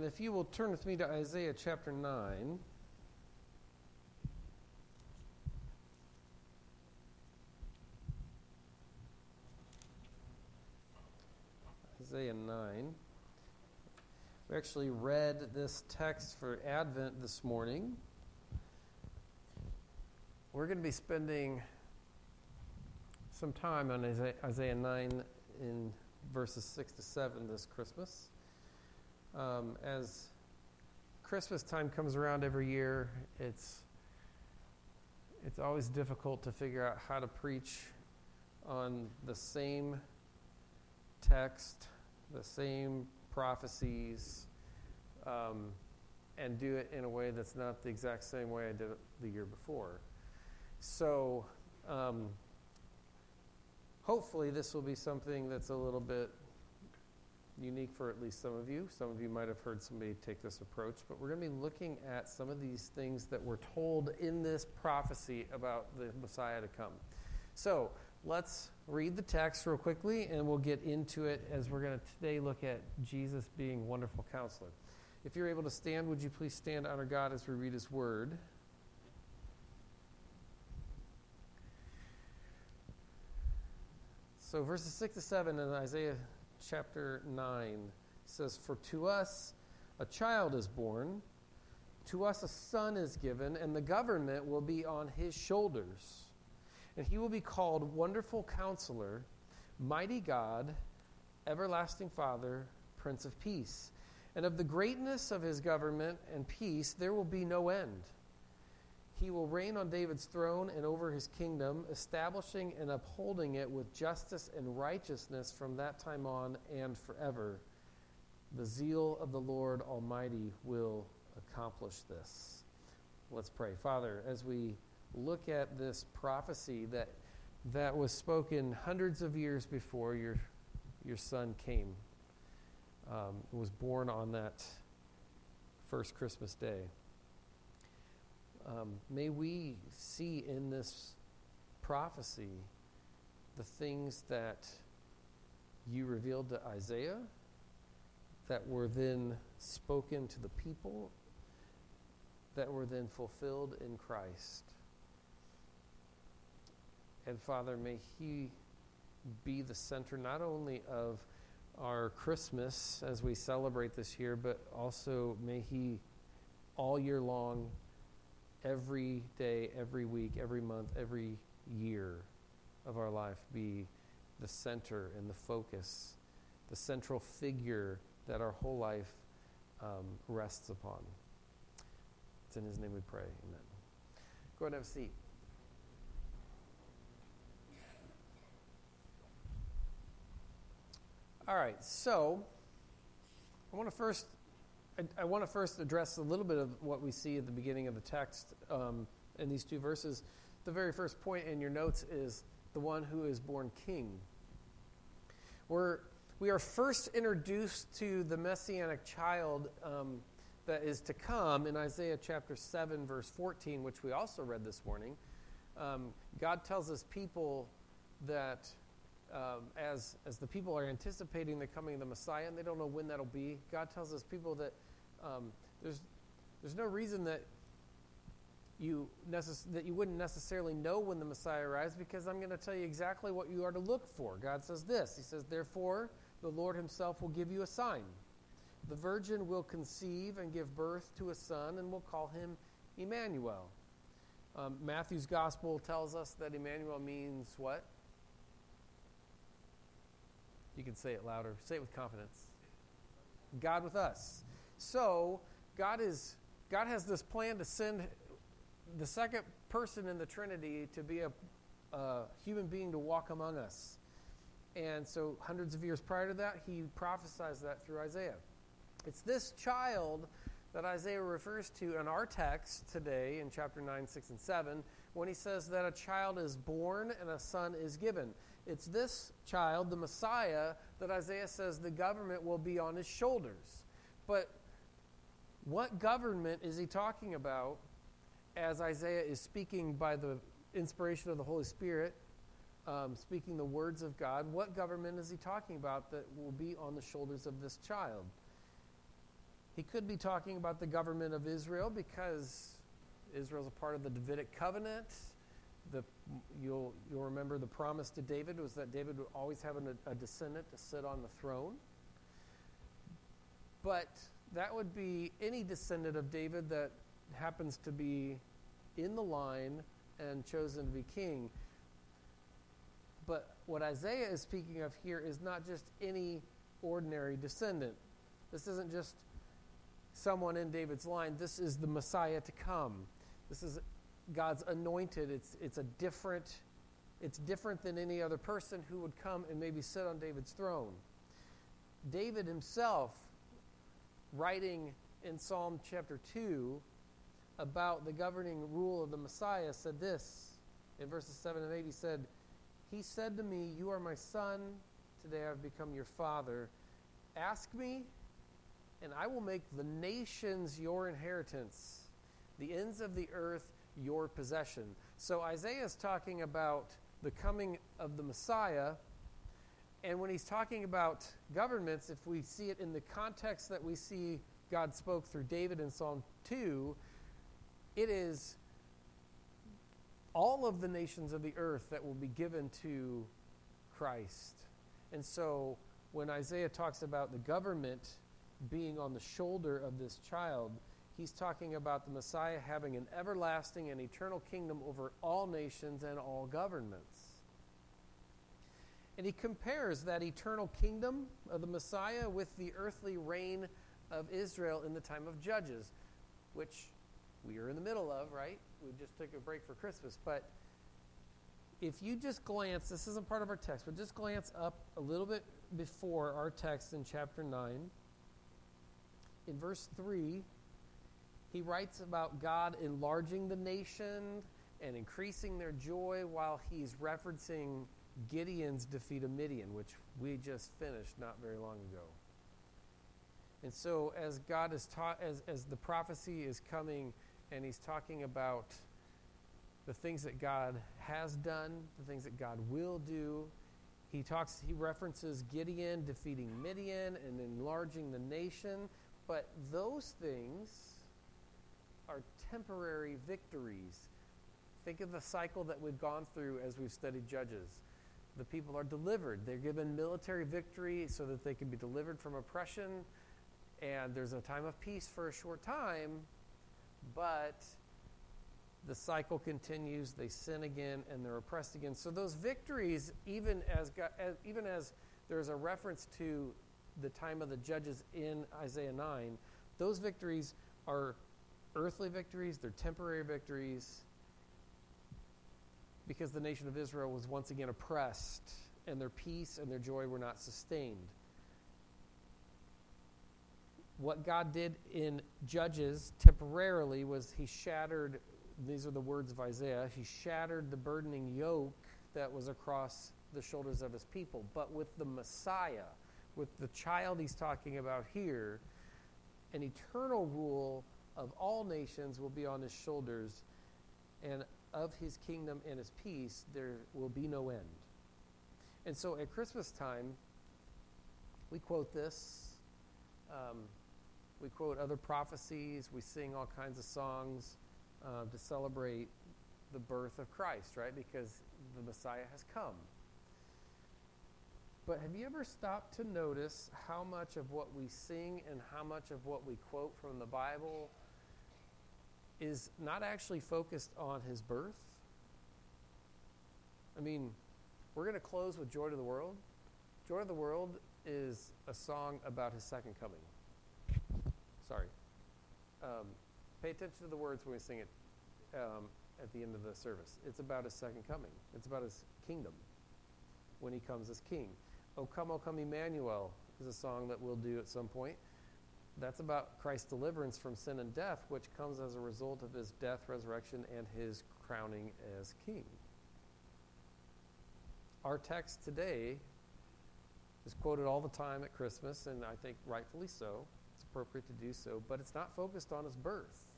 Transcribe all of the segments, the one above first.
And if you will turn with me to Isaiah chapter 9. Isaiah 9. We actually read this text for Advent this morning. We're going to be spending some time on Isaiah 9 in verses 6 to 7 this Christmas. Um, as Christmas time comes around every year, it's, it's always difficult to figure out how to preach on the same text, the same prophecies, um, and do it in a way that's not the exact same way I did it the year before. So, um, hopefully, this will be something that's a little bit unique for at least some of you. Some of you might have heard somebody take this approach, but we're going to be looking at some of these things that were told in this prophecy about the Messiah to come. So, let's read the text real quickly and we'll get into it as we're going to today look at Jesus being wonderful counselor. If you're able to stand, would you please stand honor God as we read his word? So, verses 6 to 7 in Isaiah chapter 9 says, For to us a child is born, to us a son is given, and the government will be on his shoulders. And he will be called Wonderful Counselor, Mighty God, Everlasting Father, Prince of Peace. And of the greatness of his government and peace there will be no end he will reign on David's throne and over his kingdom, establishing and upholding it with justice and righteousness from that time on and forever. The zeal of the Lord Almighty will accomplish this. Let's pray. Father, as we look at this prophecy that, that was spoken hundreds of years before your, your son came, um, was born on that first Christmas day um, may we see in this prophecy the things that you revealed to Isaiah that were then spoken to the people, that were then fulfilled in Christ. And Father, may He be the center not only of our Christmas as we celebrate this year, but also may He all year long every day, every week, every month, every year of our life be the center and the focus, the central figure that our whole life um, rests upon. It's in His name we pray. Amen. Go ahead and have a seat. All right, so I want to first I, I want to first address a little bit of what we see at the beginning of the text um, in these two verses. The very first point in your notes is the one who is born king. We're, we are first introduced to the messianic child um, that is to come in Isaiah chapter 7, verse 14, which we also read this morning. Um, God tells his people that um, as, as the people are anticipating the coming of the Messiah, and they don't know when that'll be, God tells his people that um, there's, there's no reason that you, necess- that you wouldn't necessarily know when the Messiah arrives because I'm going to tell you exactly what you are to look for. God says this He says, Therefore, the Lord Himself will give you a sign. The virgin will conceive and give birth to a son, and we'll call him Emmanuel. Um, Matthew's gospel tells us that Emmanuel means what? You can say it louder. Say it with confidence. God with us. So God is God has this plan to send the second person in the Trinity to be a, a human being to walk among us. And so, hundreds of years prior to that, he prophesies that through Isaiah. It's this child that Isaiah refers to in our text today in chapter 9, 6, and 7 when he says that a child is born and a son is given. It's this child, the Messiah, that Isaiah says the government will be on his shoulders. But what government is he talking about as Isaiah is speaking by the inspiration of the Holy Spirit, um, speaking the words of God? What government is he talking about that will be on the shoulders of this child? He could be talking about the government of Israel because Israel's a part of the Davidic covenant. The, you'll, you'll remember the promise to David was that David would always have an, a descendant to sit on the throne. But that would be any descendant of David that happens to be in the line and chosen to be king. But what Isaiah is speaking of here is not just any ordinary descendant. This isn't just someone in David's line. This is the Messiah to come. This is God's anointed. It's, it's a different, it's different than any other person who would come and maybe sit on David's throne. David himself, writing in Psalm chapter 2 about the governing rule of the Messiah, said this in verses 7 and 8. He said, He said to me, You are my son. Today I've become your father. Ask me, and I will make the nations your inheritance, the ends of the earth your possession. So Isaiah is talking about the coming of the Messiah. And when he's talking about governments, if we see it in the context that we see God spoke through David in Psalm 2, it is all of the nations of the earth that will be given to Christ. And so when Isaiah talks about the government being on the shoulder of this child, he's talking about the Messiah having an everlasting and eternal kingdom over all nations and all governments. And he compares that eternal kingdom of the Messiah with the earthly reign of Israel in the time of Judges, which we are in the middle of, right? We just took a break for Christmas. But if you just glance, this isn't part of our text, but just glance up a little bit before our text in chapter 9. In verse 3, he writes about God enlarging the nation and increasing their joy while he's referencing Gideon's defeat of Midian, which we just finished not very long ago. And so, as God is taught, as, as the prophecy is coming, and he's talking about the things that God has done, the things that God will do. He talks, he references Gideon defeating Midian and enlarging the nation, but those things are temporary victories. Think of the cycle that we've gone through as we've studied Judges. The people are delivered. They're given military victory so that they can be delivered from oppression, and there's a time of peace for a short time, but the cycle continues. They sin again, and they're oppressed again. So those victories, even as, even as there's a reference to the time of the judges in Isaiah 9, those victories are earthly victories, they're temporary victories, because the nation of Israel was once again oppressed, and their peace and their joy were not sustained. What God did in Judges temporarily was He shattered, these are the words of Isaiah, He shattered the burdening yoke that was across the shoulders of His people. But with the Messiah, with the child He's talking about here, an eternal rule of all nations will be on his shoulders, and of his kingdom and his peace there will be no end. And so at Christmas time, we quote this. Um, we quote other prophecies. We sing all kinds of songs uh, to celebrate the birth of Christ, right? Because the Messiah has come. But have you ever stopped to notice how much of what we sing and how much of what we quote from the Bible is not actually focused on his birth? I mean, we're going to close with Joy to the World. Joy to the World is a song about his second coming. Sorry. Um, pay attention to the words when we sing it um, at the end of the service. It's about his second coming, it's about his kingdom when he comes as king. O Come, O Come, Emmanuel is a song that we'll do at some point. That's about Christ's deliverance from sin and death, which comes as a result of his death, resurrection, and his crowning as king. Our text today is quoted all the time at Christmas, and I think rightfully so. It's appropriate to do so, but it's not focused on his birth.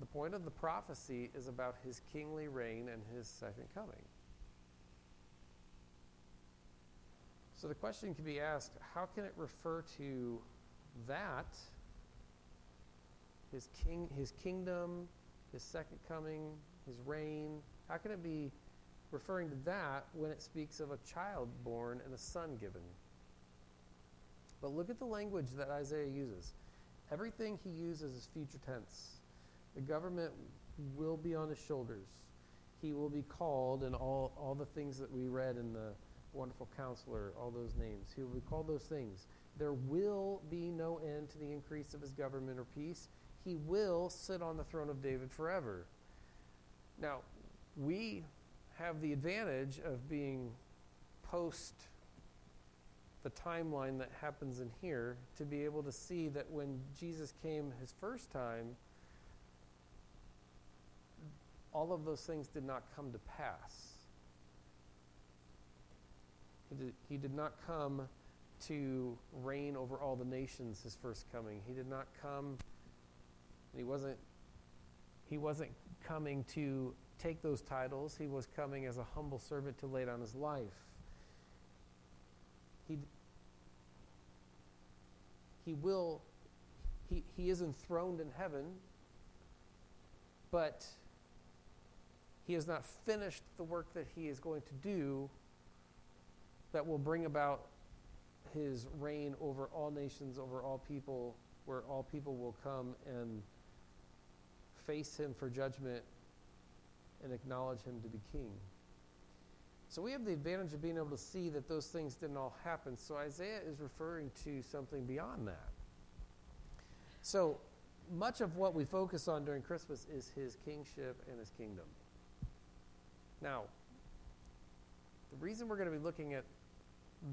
The point of the prophecy is about his kingly reign and his second coming. So the question can be asked how can it refer to that his king his kingdom, his second coming, his reign. How can it be referring to that when it speaks of a child born and a son given? But look at the language that Isaiah uses. Everything he uses is future tense. The government will be on his shoulders. He will be called, and all, all the things that we read in the wonderful counselor, all those names. He will be called those things. There will be no end to the increase of his government or peace. He will sit on the throne of David forever. Now, we have the advantage of being post the timeline that happens in here to be able to see that when Jesus came his first time, all of those things did not come to pass. He did, he did not come to reign over all the nations his first coming. He did not come he wasn't he wasn't coming to take those titles. He was coming as a humble servant to lay down his life. He he will he, he is enthroned in heaven, but he has not finished the work that he is going to do that will bring about his reign over all nations, over all people, where all people will come and face him for judgment and acknowledge him to be king. So we have the advantage of being able to see that those things didn't all happen. So Isaiah is referring to something beyond that. So much of what we focus on during Christmas is his kingship and his kingdom. Now, the reason we're going to be looking at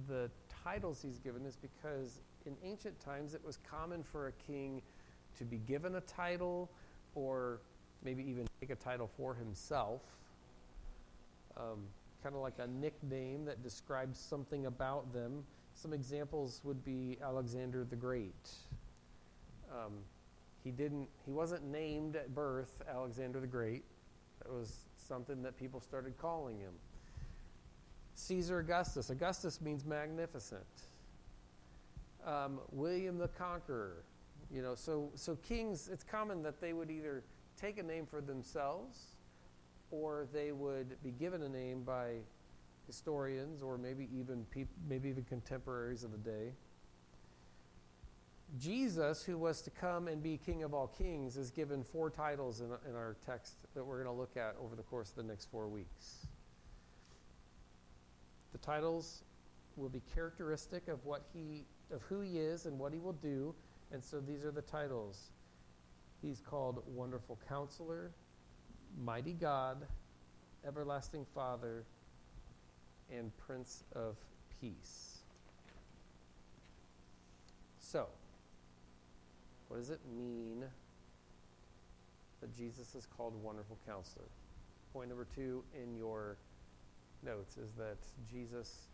the titles he's given is because in ancient times it was common for a king to be given a title or maybe even take a title for himself, um, kind of like a nickname that describes something about them. Some examples would be Alexander the Great. Um, he didn't. He wasn't named at birth Alexander the Great. That was something that people started calling him. Caesar Augustus. Augustus means magnificent. Um, William the Conqueror. You know, so so kings. It's common that they would either take a name for themselves, or they would be given a name by historians, or maybe even peop- maybe even contemporaries of the day. Jesus, who was to come and be King of all kings, is given four titles in, in our text that we're going to look at over the course of the next four weeks. The titles will be characteristic of what he of who he is and what he will do, and so these are the titles. He's called Wonderful Counselor, Mighty God, Everlasting Father, and Prince of Peace. So, what does it mean that Jesus is called Wonderful Counselor? Point number two in your notes is that Jesus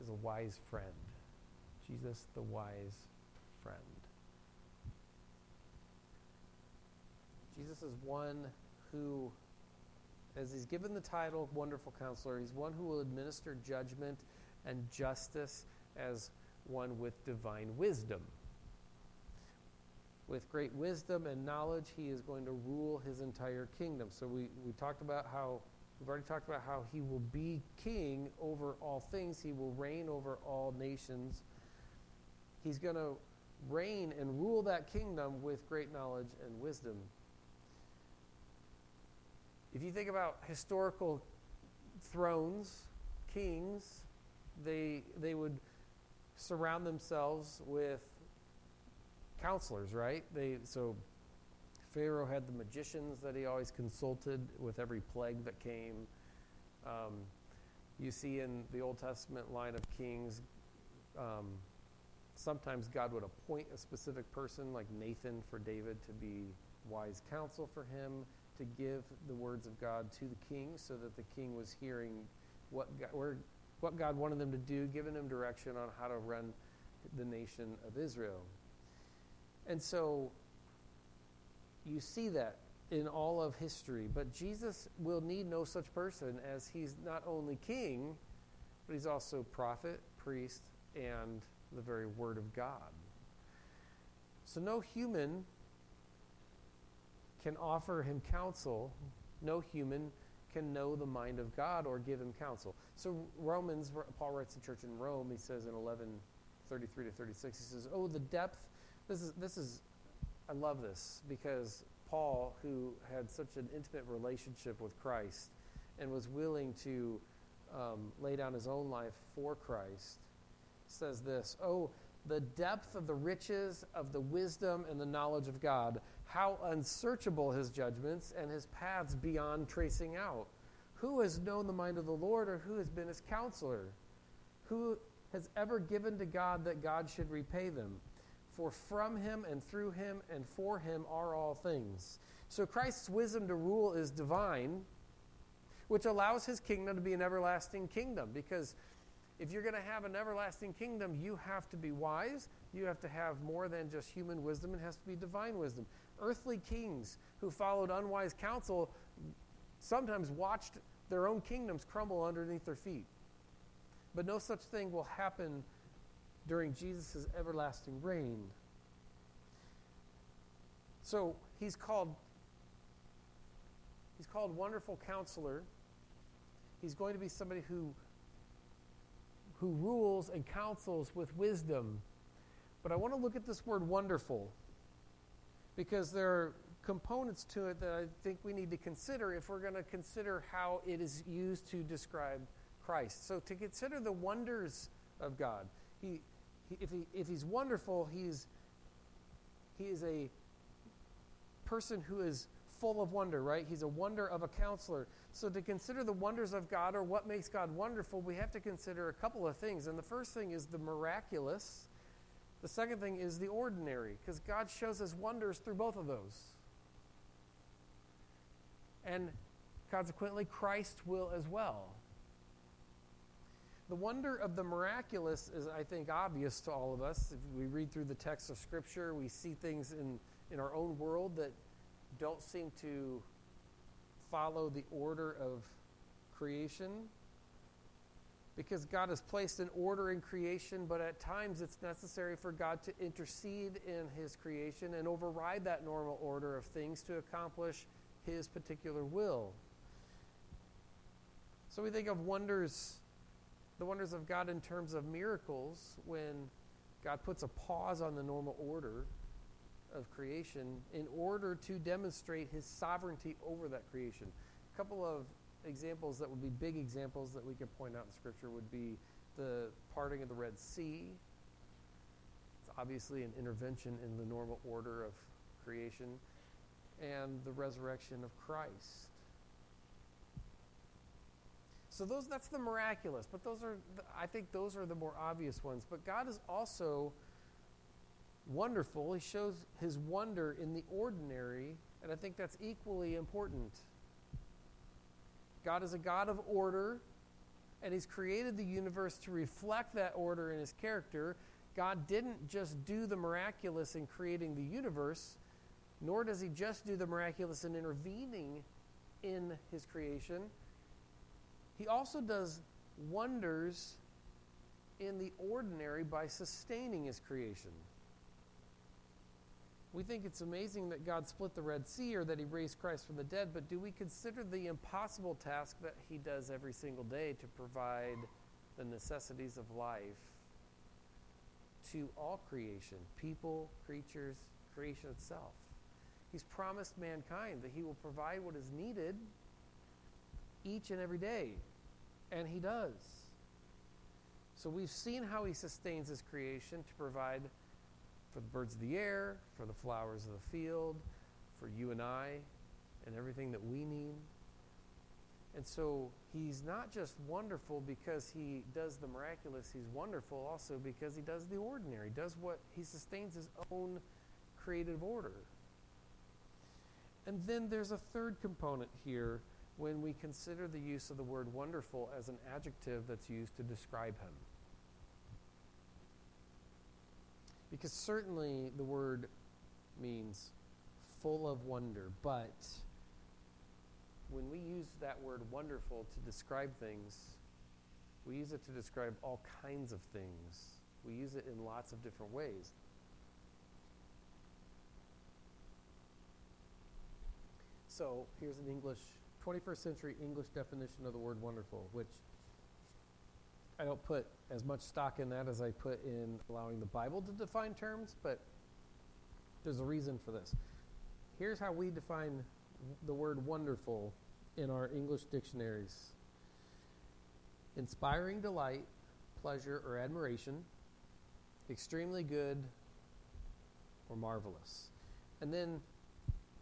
is a wise friend. Jesus, the wise friend. Jesus is one who, as he's given the title Wonderful Counselor, he's one who will administer judgment and justice as one with divine wisdom. With great wisdom and knowledge, he is going to rule his entire kingdom. So we, we talked about how, we've already talked about how he will be king over all things, he will reign over all nations. He's going to reign and rule that kingdom with great knowledge and wisdom. If you think about historical thrones, kings, they, they would surround themselves with counselors, right? They so Pharaoh had the magicians that he always consulted with every plague that came. Um, you see in the Old Testament line of kings, um, sometimes God would appoint a specific person, like Nathan, for David to be wise counsel for him, to give the words of God to the king, so that the king was hearing what God, where, what God wanted them to do, giving them direction on how to run the nation of Israel. And so you see that in all of history. But Jesus will need no such person as he's not only king, but he's also prophet, priest, and the very word of God. So no human can offer him counsel. No human can know the mind of God or give him counsel. So Romans, Paul writes to the church in Rome, he says in 11, 33 to 36, he says, oh, the depth, this is, this is, I love this because Paul, who had such an intimate relationship with Christ and was willing to um, lay down his own life for Christ, says this, oh, the depth of the riches of the wisdom and the knowledge of God, how unsearchable his judgments and his paths beyond tracing out. Who has known the mind of the Lord, or who has been his counselor? Who has ever given to God that God should repay them? For from him and through him and for him are all things. So Christ's wisdom to rule is divine, which allows his kingdom to be an everlasting kingdom because if you're going to have an everlasting kingdom, you have to be wise. You have to have more than just human wisdom. It has to be divine wisdom. Earthly kings who followed unwise counsel sometimes watched their own kingdoms crumble underneath their feet. But no such thing will happen during Jesus' everlasting reign. So he's called he's called wonderful counselor. He's going to be somebody who who rules and counsels with wisdom. But I want to look at this word wonderful because there are components to it that I think we need to consider if we're going to consider how it is used to describe Christ. So, to consider the wonders of God, he, if, he, if He's wonderful, he's, He is a person who is full of wonder, right? He's a wonder of a counselor. So, to consider the wonders of God or what makes God wonderful, we have to consider a couple of things. And the first thing is the miraculous, the second thing is the ordinary, because God shows us wonders through both of those. And consequently, Christ will as well. The wonder of the miraculous is, I think, obvious to all of us. If we read through the text of Scripture, we see things in, in our own world that don't seem to follow the order of creation because God has placed an order in creation, but at times it's necessary for God to intercede in His creation and override that normal order of things to accomplish His particular will. So we think of wonders, the wonders of God in terms of miracles when God puts a pause on the normal order of creation in order to demonstrate his sovereignty over that creation. A couple of examples that would be big examples that we could point out in Scripture would be the parting of the Red Sea. It's obviously an intervention in the normal order of creation, and the resurrection of Christ. So those that's the miraculous, but those are I think those are the more obvious ones. But God is also wonderful. He shows his wonder in the ordinary, and I think that's equally important. God is a God of order, and he's created the universe to reflect that order in his character. God didn't just do the miraculous in creating the universe, nor does he just do the miraculous in intervening in his creation. He also does wonders in the ordinary by sustaining his creation. We think it's amazing that God split the Red Sea or that he raised Christ from the dead, but do we consider the impossible task that he does every single day to provide the necessities of life to all creation, people, creatures, creation itself? He's promised mankind that he will provide what is needed each and every day, and he does. So we've seen how he sustains his creation to provide for the birds of the air, for the flowers of the field, for you and I, and everything that we need. And so he's not just wonderful because he does the miraculous, he's wonderful also because he does the ordinary, does what he sustains his own creative order. And then there's a third component here when we consider the use of the word wonderful as an adjective that's used to describe him. Because certainly the word means full of wonder, but when we use that word wonderful to describe things, we use it to describe all kinds of things. We use it in lots of different ways. So here's an English 21st century English definition of the word wonderful, which I don't put as much stock in that as I put in allowing the Bible to define terms, but there's a reason for this. Here's how we define the word wonderful in our English dictionaries inspiring delight, pleasure, or admiration, extremely good, or marvelous. And then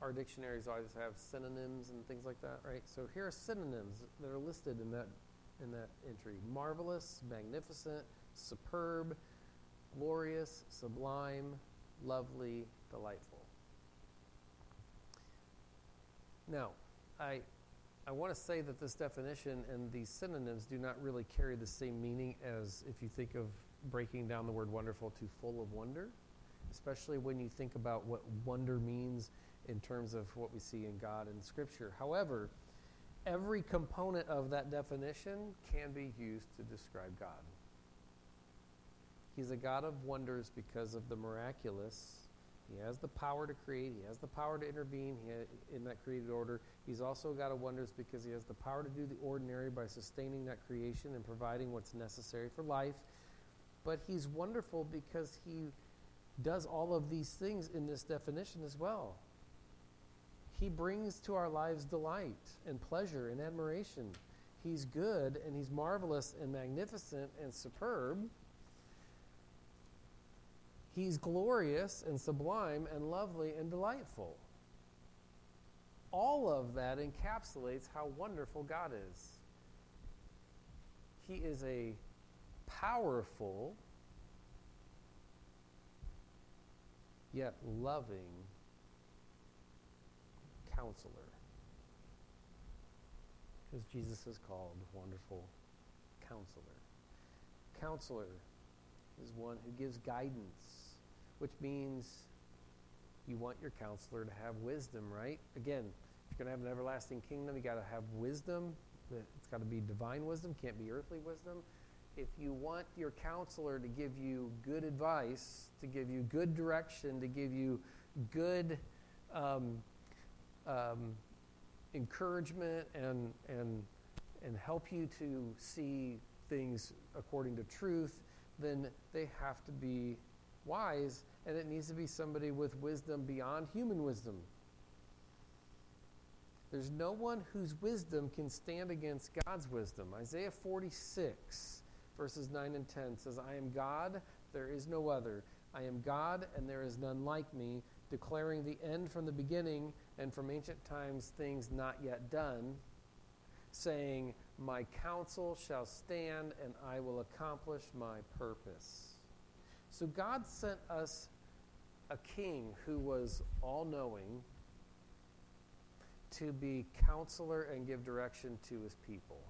our dictionaries always have synonyms and things like that, right? So here are synonyms that are listed in that in that entry: marvelous, magnificent, superb, glorious, sublime, lovely, delightful. Now, I I want to say that this definition and these synonyms do not really carry the same meaning as if you think of breaking down the word wonderful to full of wonder, especially when you think about what wonder means in terms of what we see in God and Scripture. However, every component of that definition can be used to describe God. He's a God of wonders because of the miraculous. He has the power to create. He has the power to intervene in that created order. He's also a God of wonders because he has the power to do the ordinary by sustaining that creation and providing what's necessary for life. But he's wonderful because he does all of these things in this definition as well. He brings to our lives delight and pleasure and admiration. He's good and he's marvelous and magnificent and superb. He's glorious and sublime and lovely and delightful. All of that encapsulates how wonderful God is. He is a powerful, yet loving counselor. Because Jesus is called Wonderful Counselor. Counselor is one who gives guidance, which means you want your counselor to have wisdom, right? Again, if you're going to have an everlasting kingdom, you got to have wisdom. It's got to be divine wisdom, can't be earthly wisdom. If you want your counselor to give you good advice, to give you good direction, to give you good um, um, encouragement and, and, and help you to see things according to truth, then they have to be wise, and it needs to be somebody with wisdom beyond human wisdom. There's no one whose wisdom can stand against God's wisdom. Isaiah 46, verses 9 and 10 says, I am God, there is no other. I am God, and there is none like me, declaring the end from the beginning and from ancient times things not yet done, saying, My counsel shall stand, and I will accomplish my purpose. So God sent us a king who was all knowing to be counselor and give direction to his people.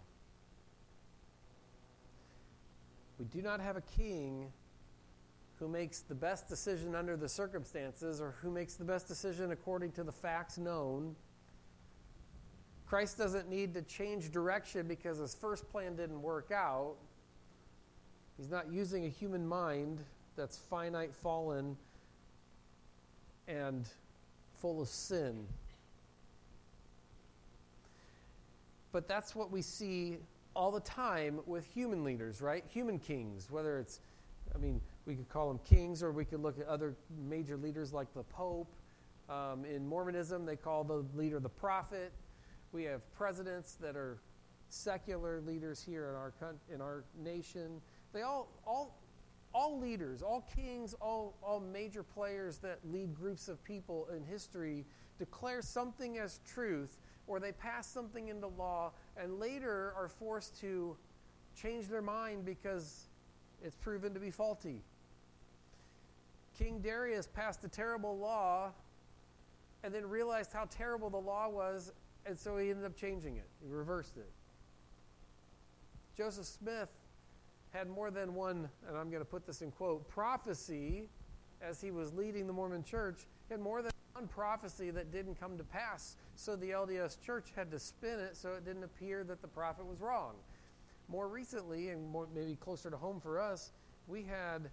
We do not have a king who makes the best decision under the circumstances or who makes the best decision according to the facts known. Christ doesn't need to change direction because his first plan didn't work out. He's not using a human mind that's finite, fallen, and full of sin. But that's what we see all the time with human leaders, right? Human kings, whether it's, I mean, we could call them kings, or we could look at other major leaders like the Pope. Um, in Mormonism, they call the leader the prophet. We have presidents that are secular leaders here in our in our nation. They all all all leaders, all kings, all all major players that lead groups of people in history declare something as truth, or they pass something into law, and later are forced to change their mind because it's proven to be faulty. King Darius passed a terrible law and then realized how terrible the law was, and so he ended up changing it. He reversed it. Joseph Smith had more than one, and I'm going to put this in quote, prophecy as he was leading the Mormon church. Had more than one prophecy that didn't come to pass, so the LDS church had to spin it so it didn't appear that the prophet was wrong. More recently, and more, maybe closer to home for us, we had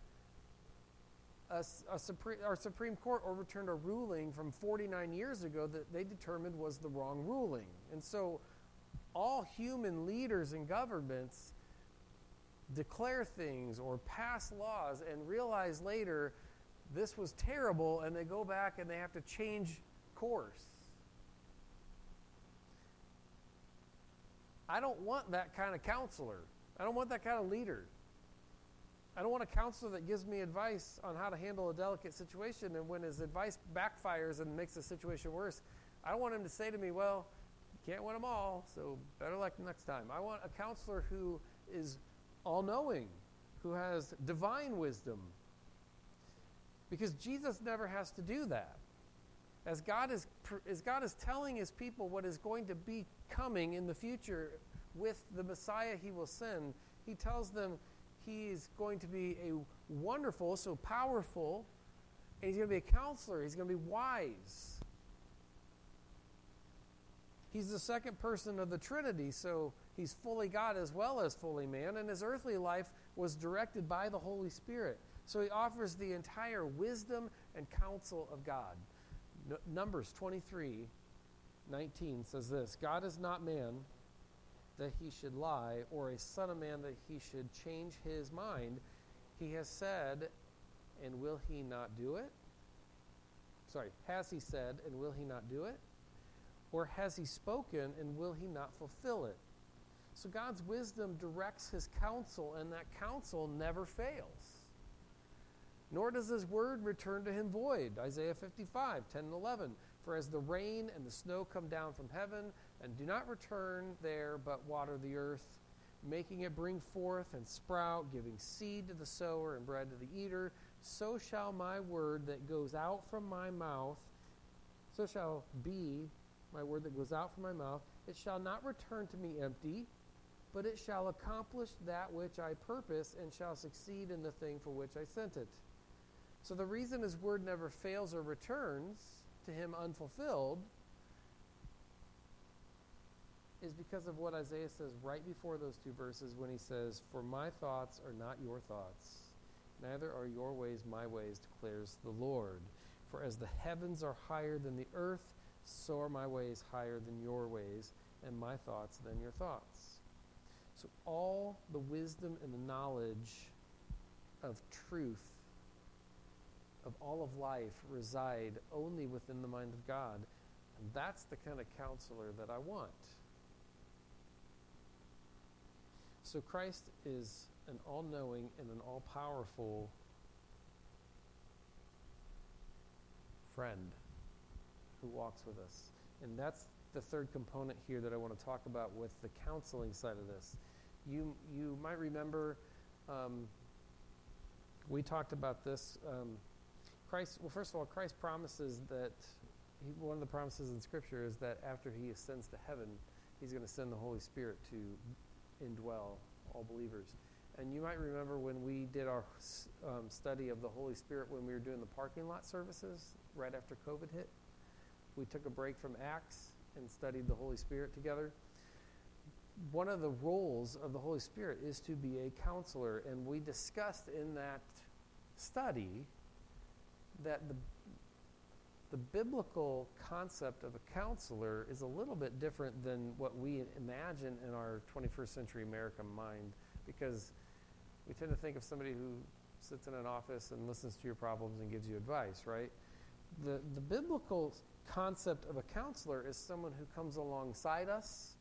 a, a Supreme, our Supreme Court overturned a ruling from 49 years ago that they determined was the wrong ruling. And so all human leaders and governments declare things or pass laws and realize later this was terrible and they go back and they have to change course. I don't want that kind of counselor. I don't want that kind of leader. I don't want a counselor that gives me advice on how to handle a delicate situation, and when his advice backfires and makes the situation worse, I don't want him to say to me, Well, you can't win them all, so better luck next time. I want a counselor who is all knowing, who has divine wisdom. Because Jesus never has to do that. As God is, as God is telling his people what is going to be coming in the future with the Messiah he will send, he tells them he's going to be a wonderful, so powerful, and he's going to be a counselor. He's going to be wise. He's the second person of the Trinity, so he's fully God as well as fully man, and his earthly life was directed by the Holy Spirit. So he offers the entire wisdom and counsel of God. Numbers 23 19 says this God is not man that he should lie, or a son of man that he should change his mind. He has said, and will he not do it? Sorry, has he said, and will he not do it? Or has he spoken, and will he not fulfill it? So God's wisdom directs his counsel, and that counsel never fails. Nor does his word return to him void. Isaiah 55, 10 and 11. For as the rain and the snow come down from heaven, and do not return there, but water the earth, making it bring forth and sprout, giving seed to the sower and bread to the eater, so shall my word that goes out from my mouth, so shall be my word that goes out from my mouth. It shall not return to me empty, but it shall accomplish that which I purpose and shall succeed in the thing for which I sent it. So the reason his word never fails or returns to him unfulfilled is because of what Isaiah says right before those two verses when he says, For my thoughts are not your thoughts, neither are your ways my ways, declares the Lord. For as the heavens are higher than the earth, so are my ways higher than your ways, and my thoughts than your thoughts. So all the wisdom and the knowledge of truth of all of life reside only within the mind of God. And that's the kind of counselor that I want. So Christ is an all knowing and an all powerful friend who walks with us. And that's the third component here that I want to talk about with the counseling side of this. You, you might remember um, we talked about this. Um, Christ, well, first of all, Christ promises that he, one of the promises in Scripture is that after he ascends to heaven, he's going to send the Holy Spirit to indwell all believers. And you might remember when we did our um, study of the Holy Spirit when we were doing the parking lot services right after COVID hit. We took a break from Acts and studied the Holy Spirit together. One of the roles of the Holy Spirit is to be a counselor, and we discussed in that study that the the biblical concept of a counselor is a little bit different than what we imagine in our 21st century American mind because we tend to think of somebody who sits in an office and listens to your problems and gives you advice, right? The, the biblical concept of a counselor is someone who comes alongside us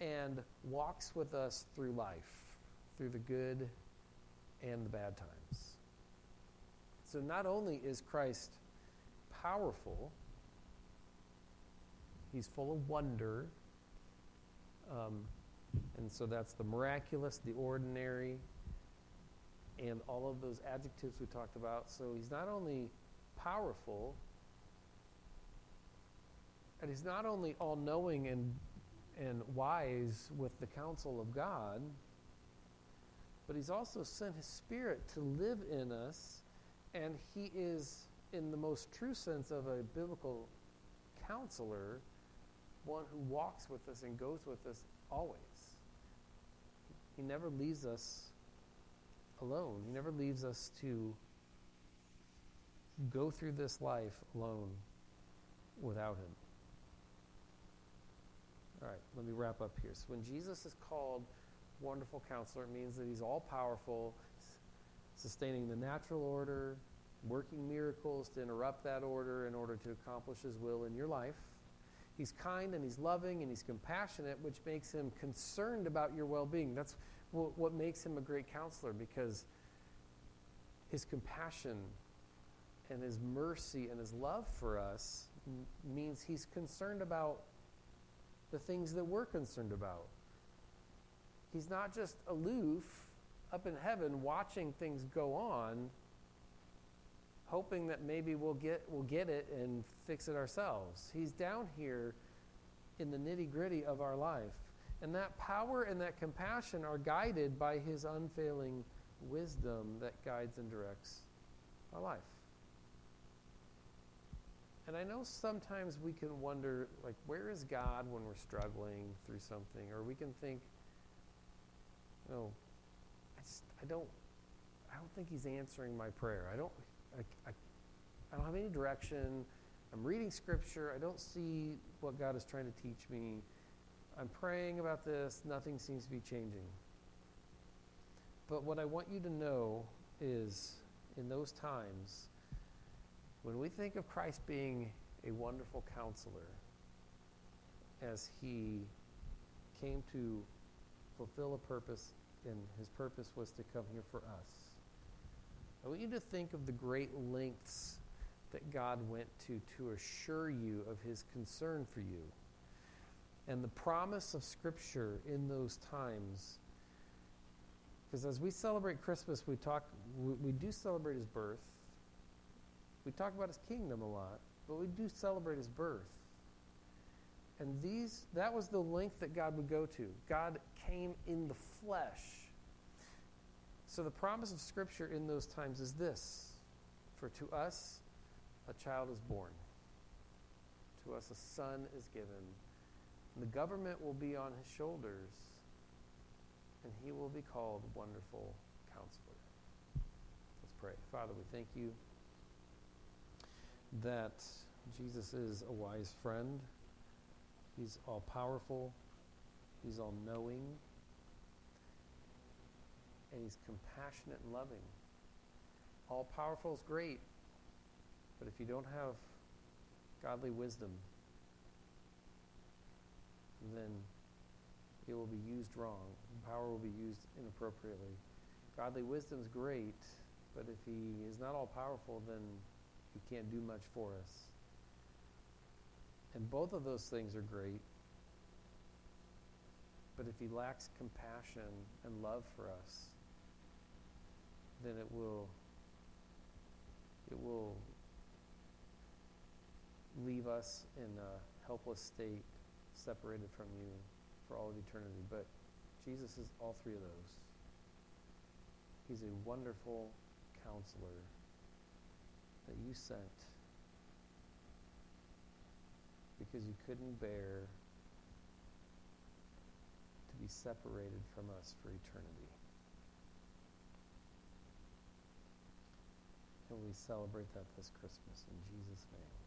and walks with us through life, through the good and the bad times. So not only is Christ powerful. He's full of wonder. Um, and so that's the miraculous, the ordinary, and all of those adjectives we talked about. So he's not only powerful, and he's not only all knowing and, and wise with the counsel of God, but he's also sent his spirit to live in us, and he is in the most true sense of a biblical counselor, one who walks with us and goes with us always. He never leaves us alone. He never leaves us to go through this life alone without him. All right, let me wrap up here. So when Jesus is called wonderful counselor, it means that he's all powerful, sustaining the natural order, working miracles to interrupt that order in order to accomplish his will in your life. He's kind and he's loving and he's compassionate, which makes him concerned about your well being. That's what, makes him a great counselor because his compassion and his mercy and his love for us m- means he's concerned about the things that we're concerned about. He's not just aloof up in heaven watching things go on hoping that maybe we'll get we'll get it and fix it ourselves. He's down here in the nitty-gritty of our life. And that power and that compassion are guided by his unfailing wisdom that guides and directs our life. And I know sometimes we can wonder, like, where is God when we're struggling through something? Or we can think, oh, just, I don't, I don't think he's answering my prayer. I don't, I, I, I don't have any direction. I'm reading scripture. I don't see what God is trying to teach me. I'm praying about this. Nothing seems to be changing. But what I want you to know is in those times, when we think of Christ being a wonderful counselor, as he came to fulfill a purpose, and his purpose was to come here for us. I want you to think of the great lengths that God went to to assure you of his concern for you. And the promise of Scripture in those times. Because as we celebrate Christmas, we talk we, we do celebrate his birth. We talk about his kingdom a lot, but we do celebrate his birth. And these that was the length that God would go to. God came in the flesh so the promise of Scripture in those times is this For to us a child is born, to us a son is given, the government will be on his shoulders, and he will be called Wonderful Counselor. Let's pray. Father, we thank you that Jesus is a wise friend. He's all powerful. He's all knowing and he's compassionate and loving. All powerful is great, but if you don't have godly wisdom, then it will be used wrong. Power will be used inappropriately. Godly wisdom is great, but if he is not all powerful, then he can't do much for us. And both of those things are great. But if he lacks compassion and love for us, then it will it will leave us in a helpless state, separated from you for all of eternity. But Jesus is all three of those. He's a wonderful counselor that you sent because you couldn't bear to be separated from us for eternity. And we celebrate that this Christmas in Jesus' name.